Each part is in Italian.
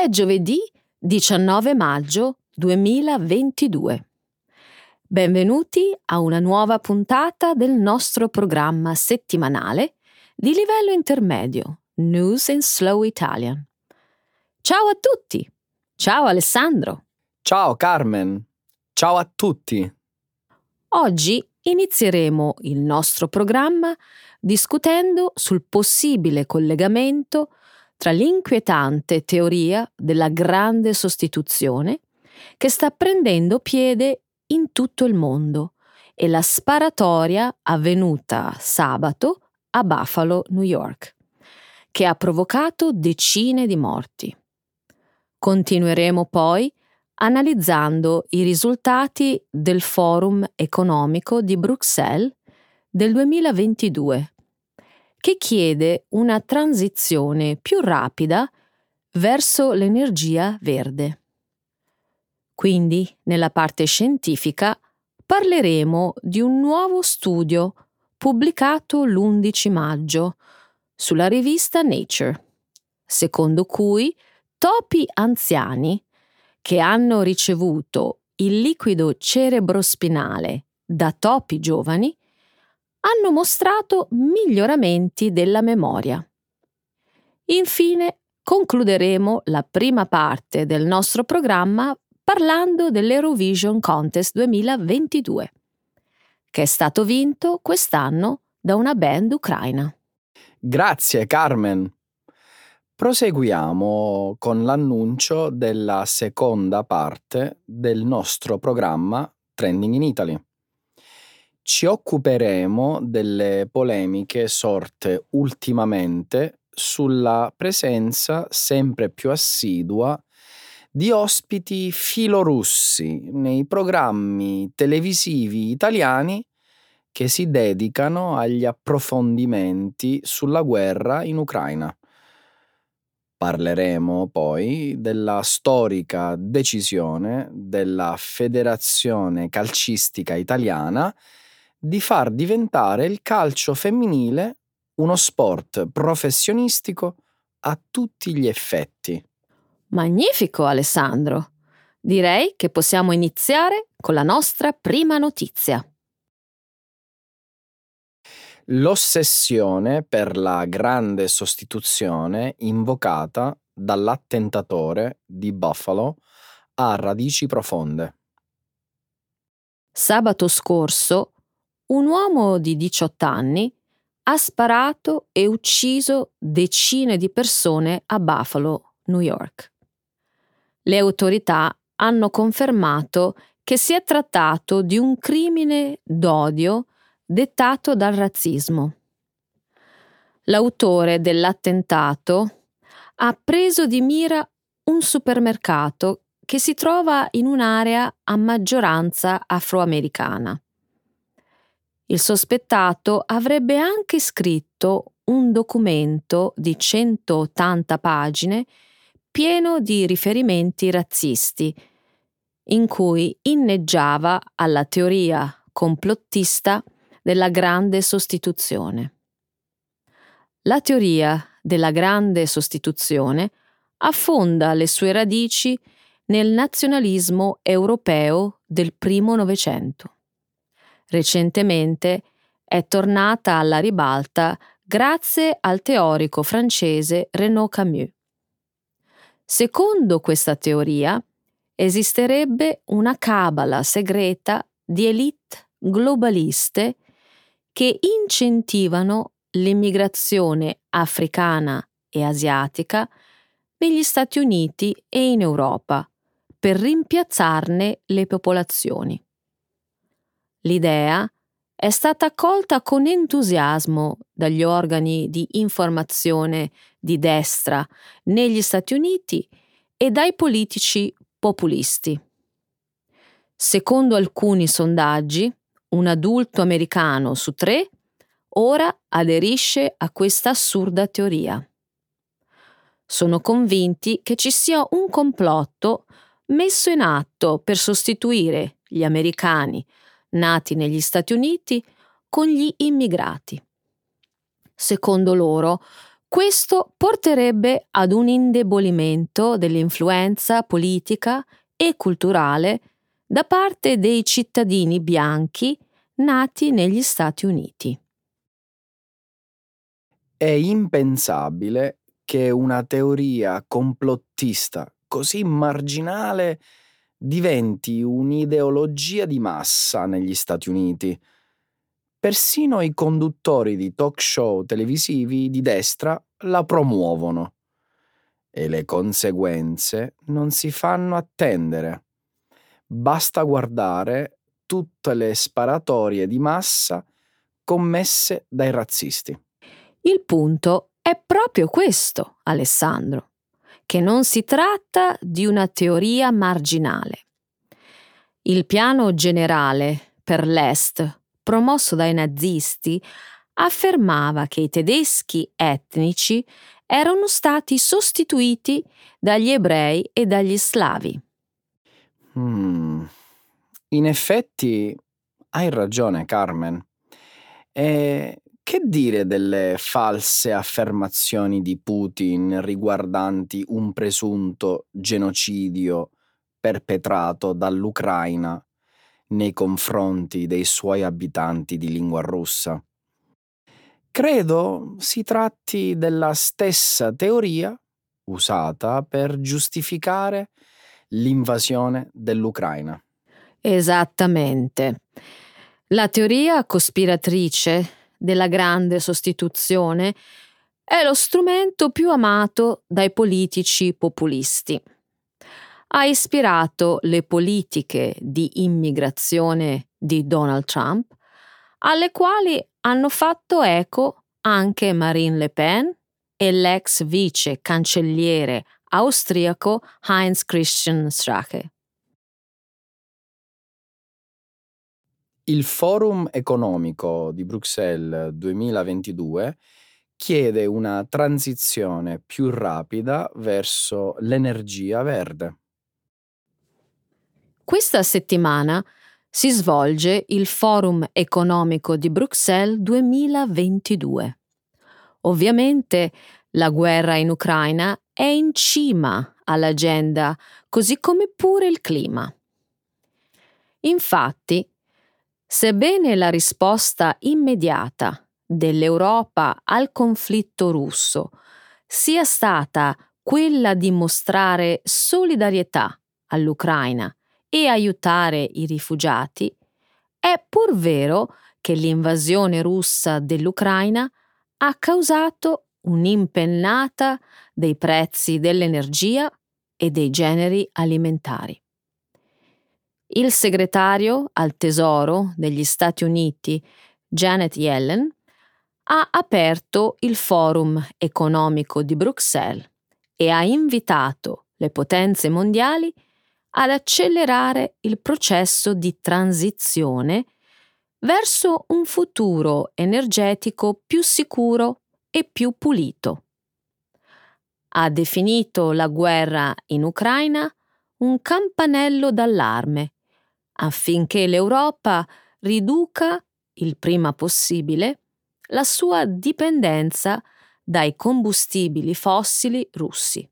È giovedì 19 maggio 2022. Benvenuti a una nuova puntata del nostro programma settimanale di livello intermedio News in Slow Italian. Ciao a tutti! Ciao Alessandro! Ciao Carmen! Ciao a tutti! Oggi inizieremo il nostro programma discutendo sul possibile collegamento tra l'inquietante teoria della grande sostituzione che sta prendendo piede in tutto il mondo e la sparatoria avvenuta sabato a Buffalo, New York, che ha provocato decine di morti. Continueremo poi analizzando i risultati del Forum economico di Bruxelles del 2022, che chiede una transizione più rapida verso l'energia verde. Quindi, nella parte scientifica, parleremo di un nuovo studio pubblicato l'11 maggio sulla rivista Nature, secondo cui topi anziani che hanno ricevuto il liquido cerebrospinale da topi giovani hanno mostrato miglioramenti della memoria. Infine, concluderemo la prima parte del nostro programma parlando dell'Eurovision Contest 2022, che è stato vinto quest'anno da una band ucraina. Grazie Carmen. Proseguiamo con l'annuncio della seconda parte del nostro programma Trending in Italy. Ci occuperemo delle polemiche sorte ultimamente sulla presenza sempre più assidua di ospiti filorussi nei programmi televisivi italiani che si dedicano agli approfondimenti sulla guerra in Ucraina. Parleremo poi della storica decisione della Federazione Calcistica Italiana di far diventare il calcio femminile uno sport professionistico a tutti gli effetti. Magnifico Alessandro! Direi che possiamo iniziare con la nostra prima notizia l'ossessione per la grande sostituzione invocata dall'attentatore di Buffalo ha radici profonde. Sabato scorso un uomo di 18 anni ha sparato e ucciso decine di persone a Buffalo, New York. Le autorità hanno confermato che si è trattato di un crimine d'odio dettato dal razzismo. L'autore dell'attentato ha preso di mira un supermercato che si trova in un'area a maggioranza afroamericana. Il sospettato avrebbe anche scritto un documento di 180 pagine pieno di riferimenti razzisti, in cui inneggiava alla teoria complottista della grande sostituzione. La teoria della grande sostituzione affonda le sue radici nel nazionalismo europeo del primo Novecento. Recentemente è tornata alla ribalta grazie al teorico francese Renaud Camus. Secondo questa teoria, esisterebbe una cabala segreta di elite globaliste che incentivano l'immigrazione africana e asiatica negli Stati Uniti e in Europa per rimpiazzarne le popolazioni. L'idea è stata accolta con entusiasmo dagli organi di informazione di destra negli Stati Uniti e dai politici populisti. Secondo alcuni sondaggi, un adulto americano su tre ora aderisce a questa assurda teoria. Sono convinti che ci sia un complotto messo in atto per sostituire gli americani nati negli Stati Uniti con gli immigrati. Secondo loro, Questo porterebbe ad un indebolimento dell'influenza politica e culturale da parte dei cittadini bianchi nati negli Stati Uniti. È impensabile che una teoria complottista così marginale diventi un'ideologia di massa negli Stati Uniti. Persino i conduttori di talk show televisivi di destra la promuovono e le conseguenze non si fanno attendere. Basta guardare tutte le sparatorie di massa commesse dai razzisti. Il punto è proprio questo, Alessandro, che non si tratta di una teoria marginale. Il piano generale per l'Est, promosso dai nazisti, affermava che i tedeschi etnici erano stati sostituiti dagli ebrei e dagli slavi. Mm. In effetti hai ragione, Carmen. E che dire delle false affermazioni di Putin riguardanti un presunto genocidio perpetrato dall'Ucraina nei confronti dei suoi abitanti di lingua russa? Credo si tratti della stessa teoria usata per giustificare l'invasione dell'Ucraina. Esattamente. La teoria cospiratrice della grande sostituzione è lo strumento più amato dai politici populisti. Ha ispirato le politiche di immigrazione di Donald Trump, alle quali hanno fatto eco anche Marine Le Pen e l'ex vice cancelliere austriaco Heinz Christian Strache. Il Forum economico di Bruxelles 2022 chiede una transizione più rapida verso l'energia verde. Questa settimana si svolge il Forum economico di Bruxelles 2022. Ovviamente la guerra in Ucraina è in cima all'agenda, così come pure il clima. Infatti, Sebbene la risposta immediata dell'Europa al conflitto russo sia stata quella di mostrare solidarietà all'Ucraina e aiutare i rifugiati, è pur vero che l'invasione russa dell'Ucraina ha causato un'impennata dei prezzi dell'energia e dei generi alimentari. Il segretario al Tesoro degli Stati Uniti, Janet Yellen, ha aperto il Forum economico di Bruxelles e ha invitato le potenze mondiali ad accelerare il processo di transizione verso un futuro energetico più sicuro e più pulito. Ha definito la guerra in Ucraina un campanello d'allarme affinché l'Europa riduca il prima possibile la sua dipendenza dai combustibili fossili russi.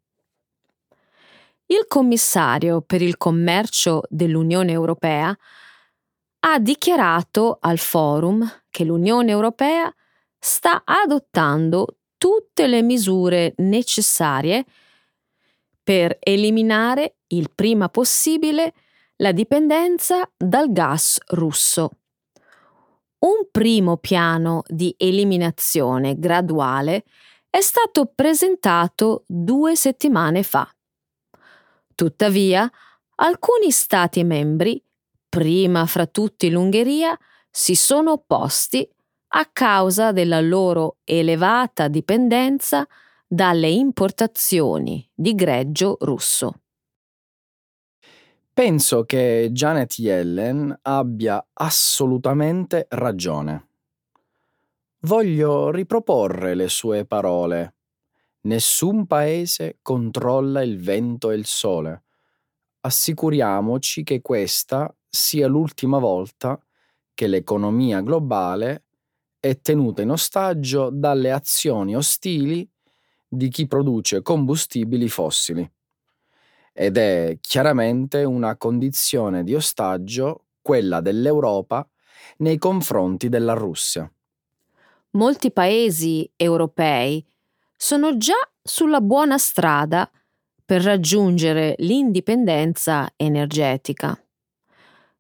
Il commissario per il commercio dell'Unione Europea ha dichiarato al forum che l'Unione Europea sta adottando tutte le misure necessarie per eliminare il prima possibile la dipendenza dal gas russo. Un primo piano di eliminazione graduale è stato presentato due settimane fa. Tuttavia, alcuni Stati membri, prima fra tutti l'Ungheria, si sono opposti a causa della loro elevata dipendenza dalle importazioni di greggio russo. Penso che Janet Yellen abbia assolutamente ragione. Voglio riproporre le sue parole. Nessun paese controlla il vento e il sole. Assicuriamoci che questa sia l'ultima volta che l'economia globale è tenuta in ostaggio dalle azioni ostili di chi produce combustibili fossili. Ed è chiaramente una condizione di ostaggio quella dell'Europa nei confronti della Russia. Molti paesi europei sono già sulla buona strada per raggiungere l'indipendenza energetica.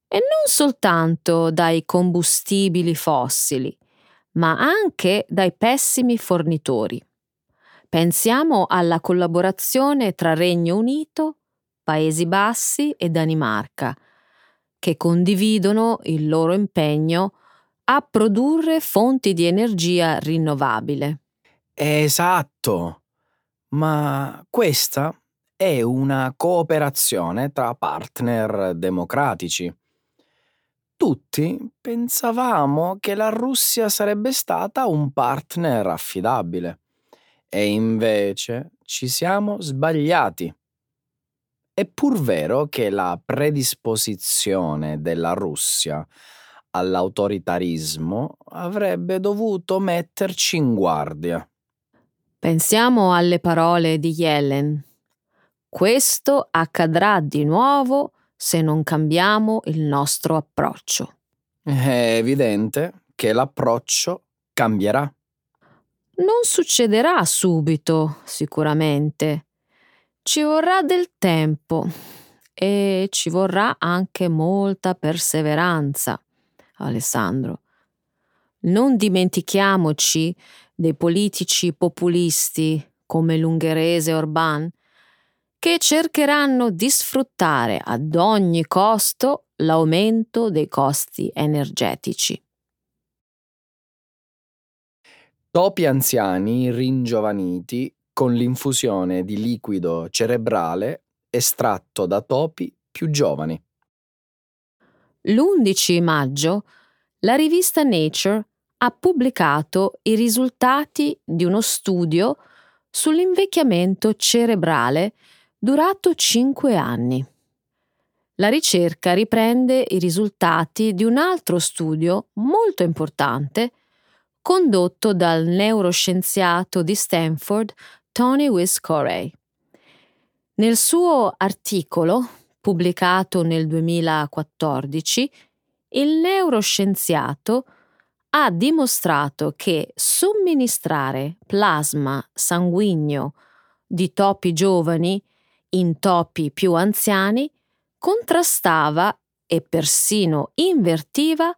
E non soltanto dai combustibili fossili, ma anche dai pessimi fornitori. Pensiamo alla collaborazione tra Regno Unito, Paesi Bassi e Danimarca, che condividono il loro impegno a produrre fonti di energia rinnovabile. Esatto, ma questa è una cooperazione tra partner democratici. Tutti pensavamo che la Russia sarebbe stata un partner affidabile e invece ci siamo sbagliati. È pur vero che la predisposizione della Russia all'autoritarismo avrebbe dovuto metterci in guardia. Pensiamo alle parole di Yellen. Questo accadrà di nuovo se non cambiamo il nostro approccio. È evidente che l'approccio cambierà. Non succederà subito, sicuramente. Ci vorrà del tempo e ci vorrà anche molta perseveranza, Alessandro. Non dimentichiamoci dei politici populisti come l'ungherese Orbán che cercheranno di sfruttare ad ogni costo l'aumento dei costi energetici. Topi anziani ringiovaniti con l'infusione di liquido cerebrale estratto da topi più giovani. L'11 maggio la rivista Nature ha pubblicato i risultati di uno studio sull'invecchiamento cerebrale durato 5 anni. La ricerca riprende i risultati di un altro studio molto importante condotto dal neuroscienziato di Stanford Tony Wiscorey. Nel suo articolo, pubblicato nel 2014, il neuroscienziato ha dimostrato che somministrare plasma sanguigno di topi giovani in topi più anziani contrastava e persino invertiva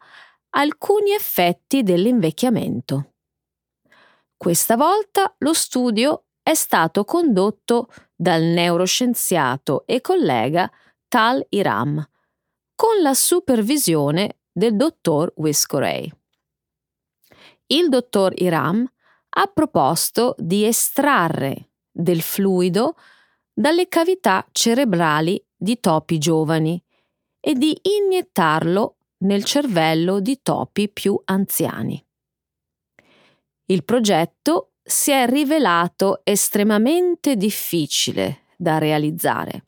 alcuni effetti dell'invecchiamento. Questa volta lo studio è stato condotto dal neuroscienziato e collega Tal Iram, con la supervisione del dottor Wiscorey. Il dottor Iram ha proposto di estrarre del fluido dalle cavità cerebrali di topi giovani e di iniettarlo nel cervello di topi più anziani. Il progetto si è rivelato estremamente difficile da realizzare.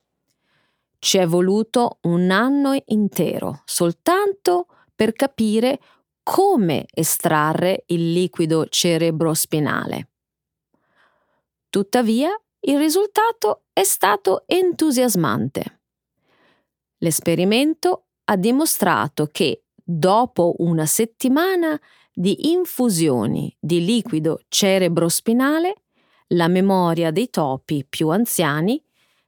Ci è voluto un anno intero soltanto per capire come estrarre il liquido cerebrospinale. Tuttavia, il risultato è stato entusiasmante. L'esperimento ha dimostrato che dopo una settimana di infusioni di liquido cerebrospinale, la memoria dei topi più anziani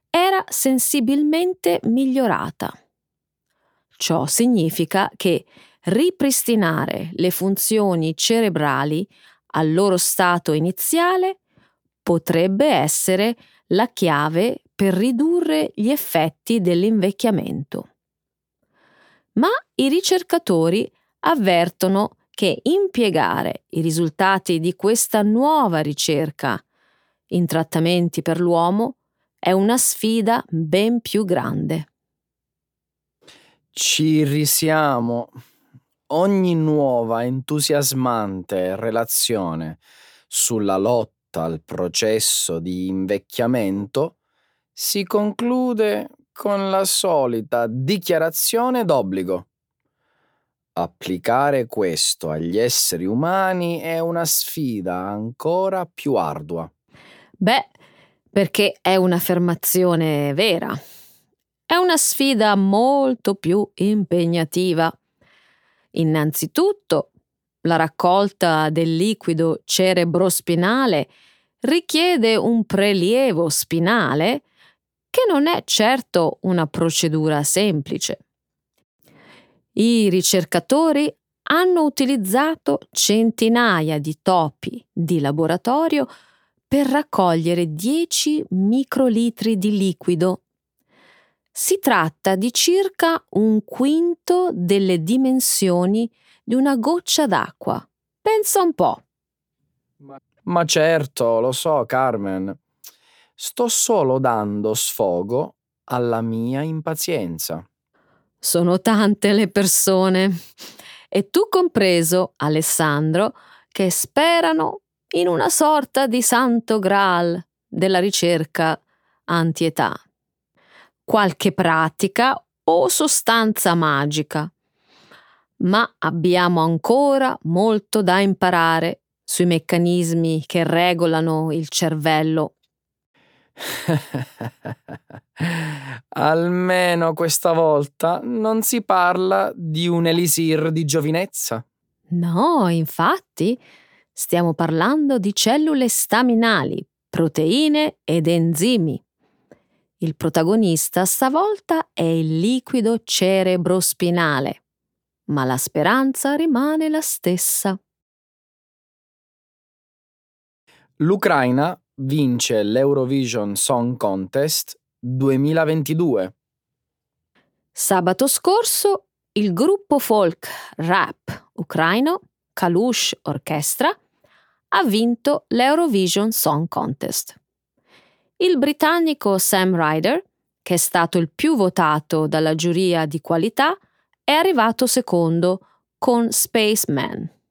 era sensibilmente migliorata. Ciò significa che ripristinare le funzioni cerebrali al loro stato iniziale potrebbe essere la chiave per ridurre gli effetti dell'invecchiamento. Ma i ricercatori avvertono che impiegare i risultati di questa nuova ricerca in trattamenti per l'uomo è una sfida ben più grande. Ci risiamo. Ogni nuova entusiasmante relazione sulla lotta al processo di invecchiamento si conclude con la solita dichiarazione d'obbligo. Applicare questo agli esseri umani è una sfida ancora più ardua. Beh, perché è un'affermazione vera. È una sfida molto più impegnativa. Innanzitutto, la raccolta del liquido cerebrospinale richiede un prelievo spinale che non è certo una procedura semplice. I ricercatori hanno utilizzato centinaia di topi di laboratorio per raccogliere 10 microlitri di liquido. Si tratta di circa un quinto delle dimensioni di una goccia d'acqua. Pensa un po'. Ma certo, lo so, Carmen. Sto solo dando sfogo alla mia impazienza. Sono tante le persone, e tu compreso, Alessandro, che sperano in una sorta di santo graal della ricerca antietà. Qualche pratica o sostanza magica. Ma abbiamo ancora molto da imparare sui meccanismi che regolano il cervello. Almeno questa volta non si parla di un elisir di giovinezza. No, infatti, stiamo parlando di cellule staminali, proteine ed enzimi. Il protagonista stavolta è il liquido cerebrospinale, ma la speranza rimane la stessa. L'Ucraina vince l'Eurovision Song Contest 2022. Sabato scorso il gruppo folk rap ucraino Kalush Orchestra ha vinto l'Eurovision Song Contest. Il britannico Sam Ryder, che è stato il più votato dalla giuria di qualità, è arrivato secondo con Spaceman.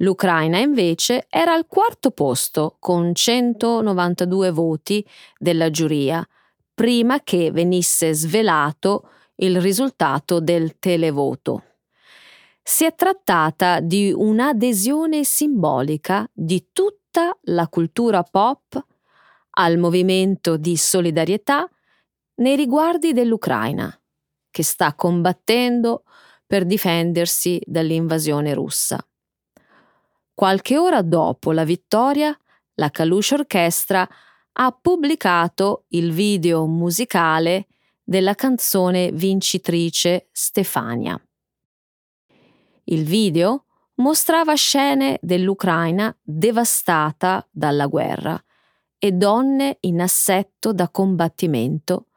L'Ucraina invece era al quarto posto con 192 voti della giuria, prima che venisse svelato il risultato del televoto. Si è trattata di un'adesione simbolica di tutta la cultura pop al movimento di solidarietà nei riguardi dell'Ucraina, che sta combattendo per difendersi dall'invasione russa. Qualche ora dopo la vittoria, la Kalush Orchestra ha pubblicato il video musicale della canzone vincitrice Stefania. Il video mostrava scene dell'Ucraina devastata dalla guerra e donne in assetto da combattimento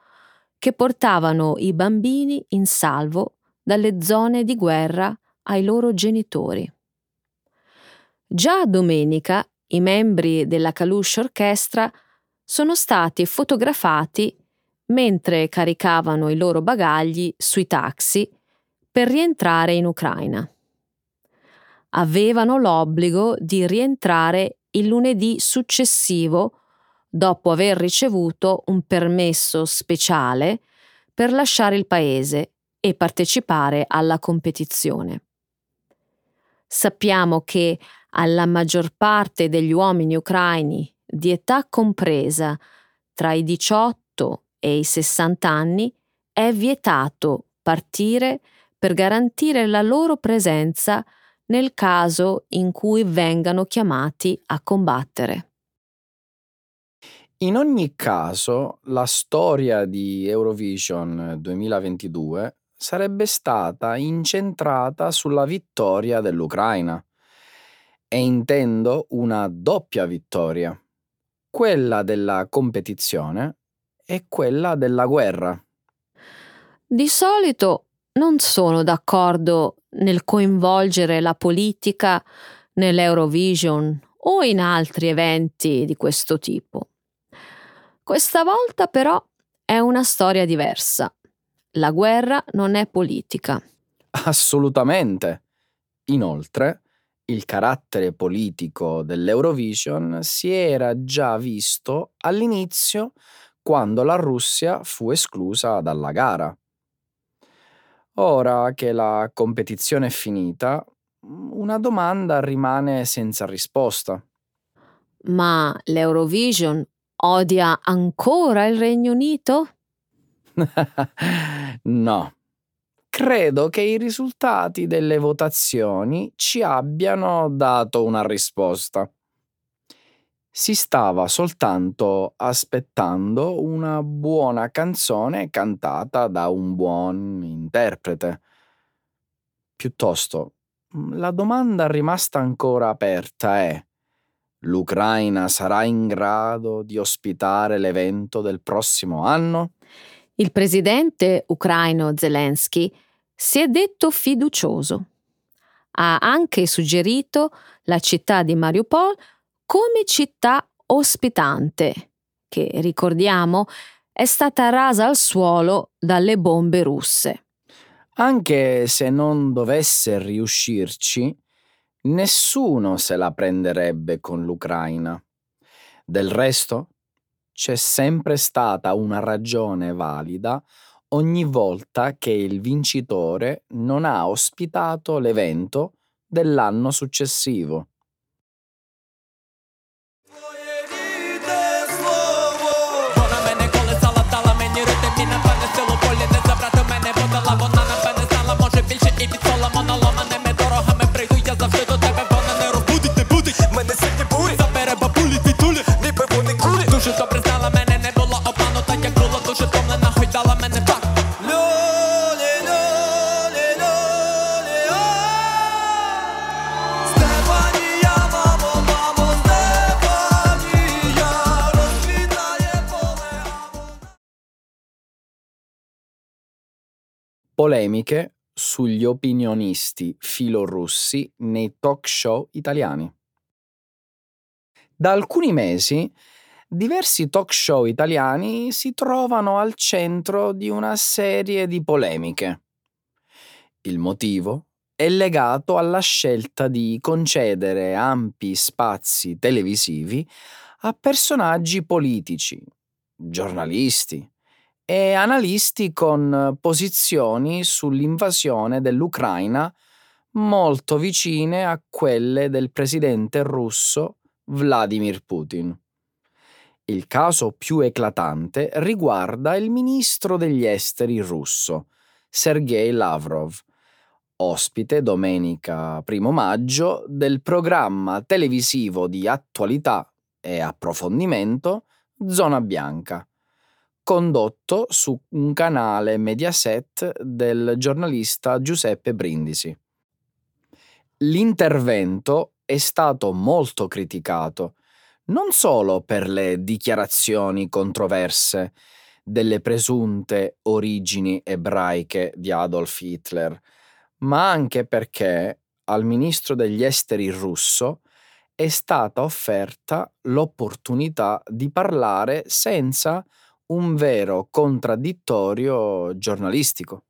che portavano i bambini in salvo dalle zone di guerra ai loro genitori. Già domenica i membri della Kalush Orchestra sono stati fotografati mentre caricavano i loro bagagli sui taxi per rientrare in Ucraina. Avevano l'obbligo di rientrare il lunedì successivo dopo aver ricevuto un permesso speciale per lasciare il paese e partecipare alla competizione. Sappiamo che alla maggior parte degli uomini ucraini di età compresa tra i 18 e i 60 anni è vietato partire per garantire la loro presenza nel caso in cui vengano chiamati a combattere. In ogni caso, la storia di Eurovision 2022 sarebbe stata incentrata sulla vittoria dell'Ucraina e intendo una doppia vittoria, quella della competizione e quella della guerra. Di solito non sono d'accordo nel coinvolgere la politica nell'Eurovision o in altri eventi di questo tipo. Questa volta però è una storia diversa. La guerra non è politica. Assolutamente. Inoltre, il carattere politico dell'Eurovision si era già visto all'inizio quando la Russia fu esclusa dalla gara. Ora che la competizione è finita, una domanda rimane senza risposta. Ma l'Eurovision odia ancora il Regno Unito? no. Credo che i risultati delle votazioni ci abbiano dato una risposta. Si stava soltanto aspettando una buona canzone cantata da un buon interprete. Piuttosto, la domanda rimasta ancora aperta è l'Ucraina sarà in grado di ospitare l'evento del prossimo anno? Il presidente ucraino Zelensky si è detto fiducioso. Ha anche suggerito la città di Mariupol come città ospitante, che ricordiamo è stata rasa al suolo dalle bombe russe. Anche se non dovesse riuscirci, nessuno se la prenderebbe con l'Ucraina. Del resto, c'è sempre stata una ragione valida ogni volta che il vincitore non ha ospitato l'evento dell'anno successivo. Polemiche sugli opinionisti filorussi nei talk show italiani. Da alcuni mesi diversi talk show italiani si trovano al centro di una serie di polemiche. Il motivo è legato alla scelta di concedere ampi spazi televisivi a personaggi politici, giornalisti, e analisti con posizioni sull'invasione dell'Ucraina molto vicine a quelle del presidente russo Vladimir Putin. Il caso più eclatante riguarda il ministro degli esteri russo, Sergei Lavrov, ospite domenica 1 maggio del programma televisivo di attualità e approfondimento Zona Bianca condotto su un canale Mediaset del giornalista Giuseppe Brindisi. L'intervento è stato molto criticato, non solo per le dichiarazioni controverse delle presunte origini ebraiche di Adolf Hitler, ma anche perché al ministro degli esteri russo è stata offerta l'opportunità di parlare senza un vero contraddittorio giornalistico.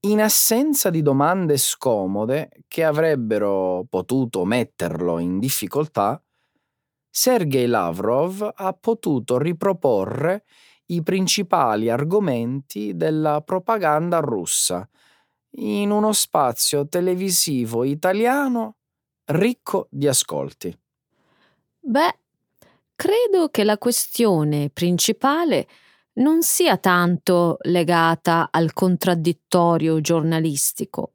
In assenza di domande scomode che avrebbero potuto metterlo in difficoltà, Sergei Lavrov ha potuto riproporre i principali argomenti della propaganda russa in uno spazio televisivo italiano ricco di ascolti. Beh, Credo che la questione principale non sia tanto legata al contraddittorio giornalistico,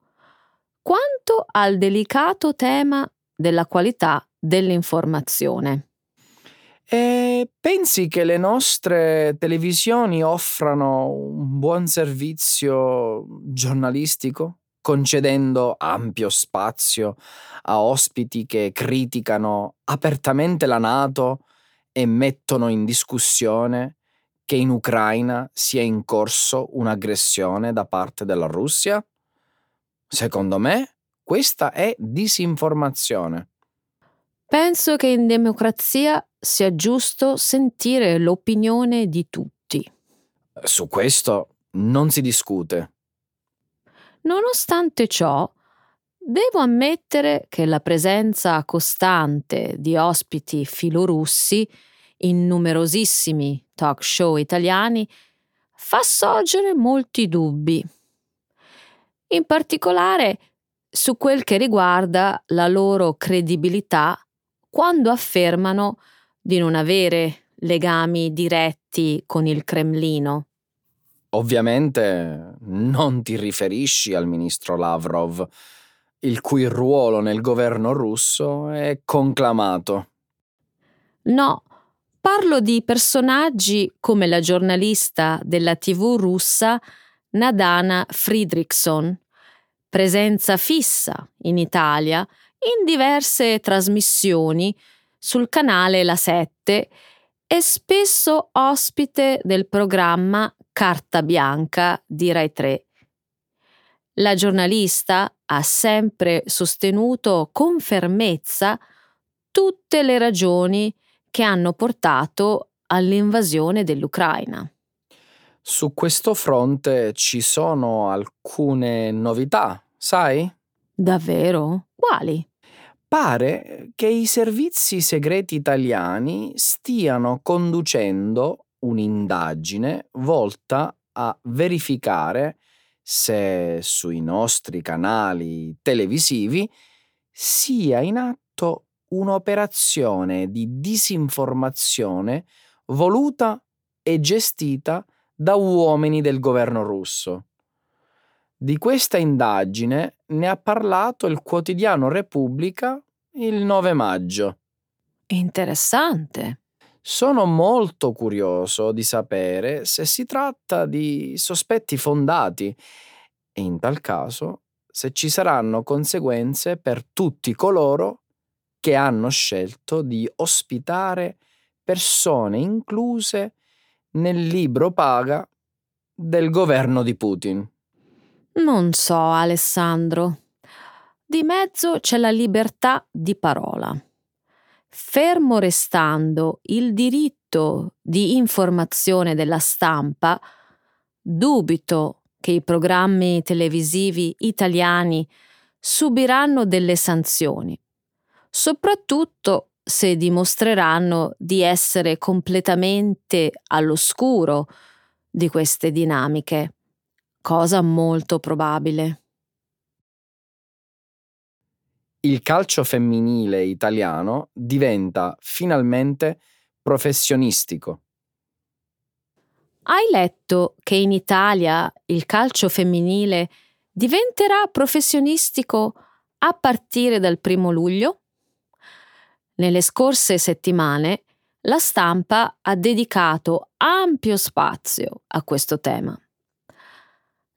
quanto al delicato tema della qualità dell'informazione. E pensi che le nostre televisioni offrano un buon servizio giornalistico, concedendo ampio spazio a ospiti che criticano apertamente la Nato e mettono in discussione che in Ucraina sia in corso un'aggressione da parte della Russia? Secondo me questa è disinformazione. Penso che in democrazia sia giusto sentire l'opinione di tutti. Su questo non si discute. Nonostante ciò, Devo ammettere che la presenza costante di ospiti filorussi in numerosissimi talk show italiani fa sorgere molti dubbi, in particolare su quel che riguarda la loro credibilità quando affermano di non avere legami diretti con il Cremlino. Ovviamente non ti riferisci al ministro Lavrov, il cui ruolo nel governo russo è conclamato. No, parlo di personaggi come la giornalista della TV russa Nadana Friedrichson, presenza fissa in Italia in diverse trasmissioni sul canale La 7 e spesso ospite del programma Carta Bianca di Rai 3. La giornalista ha sempre sostenuto con fermezza tutte le ragioni che hanno portato all'invasione dell'Ucraina. Su questo fronte ci sono alcune novità, sai? Davvero? Quali? Pare che i servizi segreti italiani stiano conducendo un'indagine volta a verificare se sui nostri canali televisivi sia in atto un'operazione di disinformazione voluta e gestita da uomini del governo russo. Di questa indagine ne ha parlato il quotidiano Repubblica il 9 maggio. Interessante. Sono molto curioso di sapere se si tratta di sospetti fondati e in tal caso se ci saranno conseguenze per tutti coloro che hanno scelto di ospitare persone incluse nel libro paga del governo di Putin. Non so, Alessandro. Di mezzo c'è la libertà di parola. Fermo restando il diritto di informazione della stampa, dubito che i programmi televisivi italiani subiranno delle sanzioni, soprattutto se dimostreranno di essere completamente all'oscuro di queste dinamiche, cosa molto probabile. Il calcio femminile italiano diventa finalmente professionistico. Hai letto che in Italia il calcio femminile diventerà professionistico a partire dal primo luglio? Nelle scorse settimane la stampa ha dedicato ampio spazio a questo tema.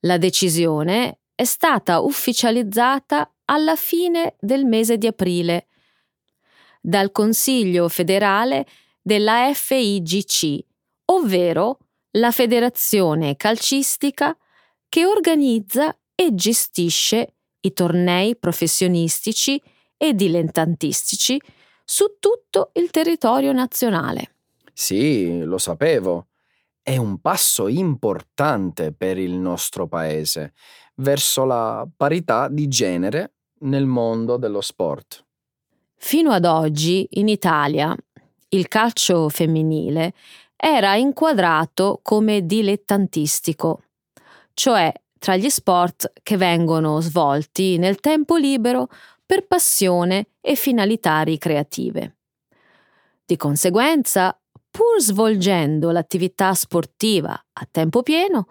La decisione è stata ufficializzata alla fine del mese di aprile dal Consiglio federale della FIGC, ovvero la federazione calcistica che organizza e gestisce i tornei professionistici e dilettantistici su tutto il territorio nazionale. Sì, lo sapevo. È un passo importante per il nostro paese verso la parità di genere nel mondo dello sport. Fino ad oggi in Italia il calcio femminile era inquadrato come dilettantistico, cioè tra gli sport che vengono svolti nel tempo libero per passione e finalità ricreative. Di conseguenza, pur svolgendo l'attività sportiva a tempo pieno,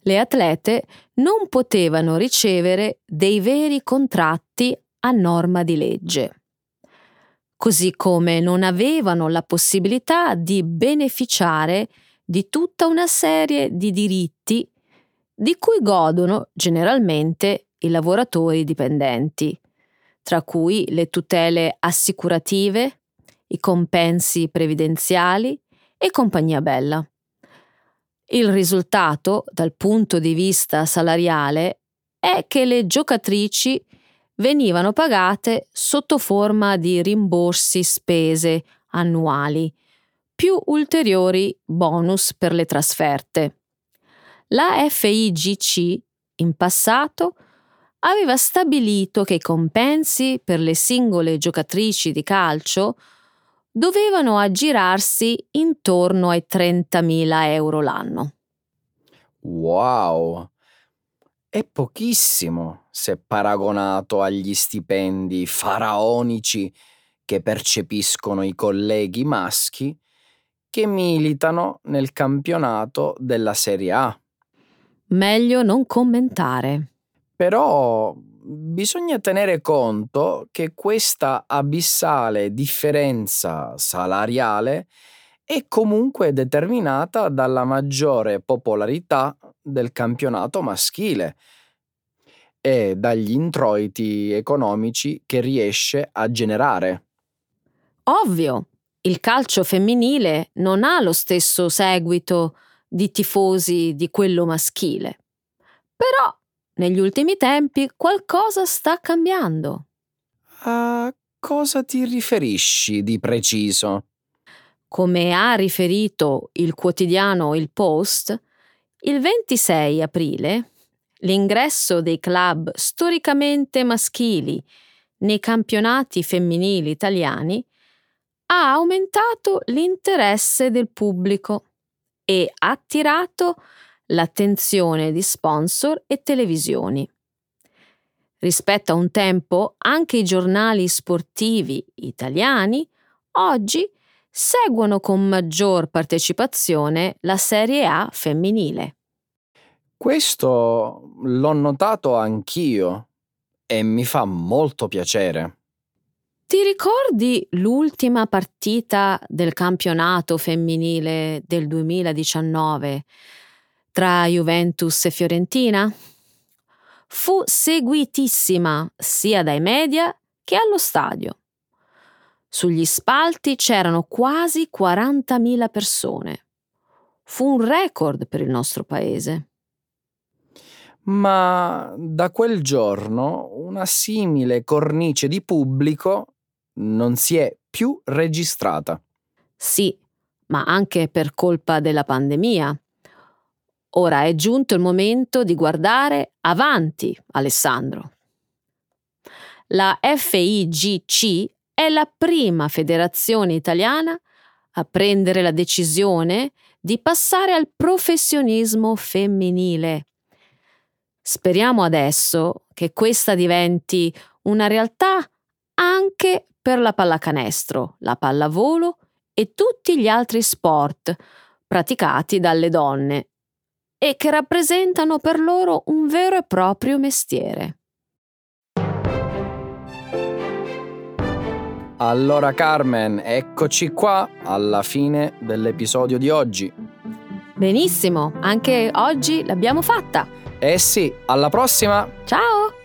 le atlete non potevano ricevere dei veri contratti a norma di legge, così come non avevano la possibilità di beneficiare di tutta una serie di diritti di cui godono generalmente i lavoratori dipendenti, tra cui le tutele assicurative, i compensi previdenziali e compagnia bella. Il risultato, dal punto di vista salariale, è che le giocatrici venivano pagate sotto forma di rimborsi spese annuali, più ulteriori bonus per le trasferte. La FIGC in passato aveva stabilito che i compensi per le singole giocatrici di calcio dovevano aggirarsi intorno ai 30.000 euro l'anno. Wow! È pochissimo se paragonato agli stipendi faraonici che percepiscono i colleghi maschi che militano nel campionato della Serie A. Meglio non commentare. Però bisogna tenere conto che questa abissale differenza salariale è comunque determinata dalla maggiore popolarità del campionato maschile e dagli introiti economici che riesce a generare. Ovvio, il calcio femminile non ha lo stesso seguito di tifosi di quello maschile. Però negli ultimi tempi qualcosa sta cambiando. A cosa ti riferisci di preciso? Come ha riferito il quotidiano Il Post, il 26 aprile l'ingresso dei club storicamente maschili nei campionati femminili italiani ha aumentato l'interesse del pubblico e attirato l'attenzione di sponsor e televisioni. Rispetto a un tempo, anche i giornali sportivi italiani oggi seguono con maggior partecipazione la Serie A femminile. Questo l'ho notato anch'io e mi fa molto piacere. Ti ricordi l'ultima partita del campionato femminile del 2019 tra Juventus e Fiorentina? Fu seguitissima sia dai media che allo stadio. Sugli spalti c'erano quasi 40.000 persone. Fu un record per il nostro paese. Ma da quel giorno una simile cornice di pubblico non si è più registrata. Sì, ma anche per colpa della pandemia. Ora è giunto il momento di guardare avanti, Alessandro. La FIGC è la prima federazione italiana a prendere la decisione di passare al professionismo femminile. Speriamo adesso che questa diventi una realtà anche per la pallacanestro, la pallavolo e tutti gli altri sport praticati dalle donne e che rappresentano per loro un vero e proprio mestiere. Allora Carmen, eccoci qua alla fine dell'episodio di oggi. Benissimo, anche oggi l'abbiamo fatta. Eh sì, alla prossima! Ciao!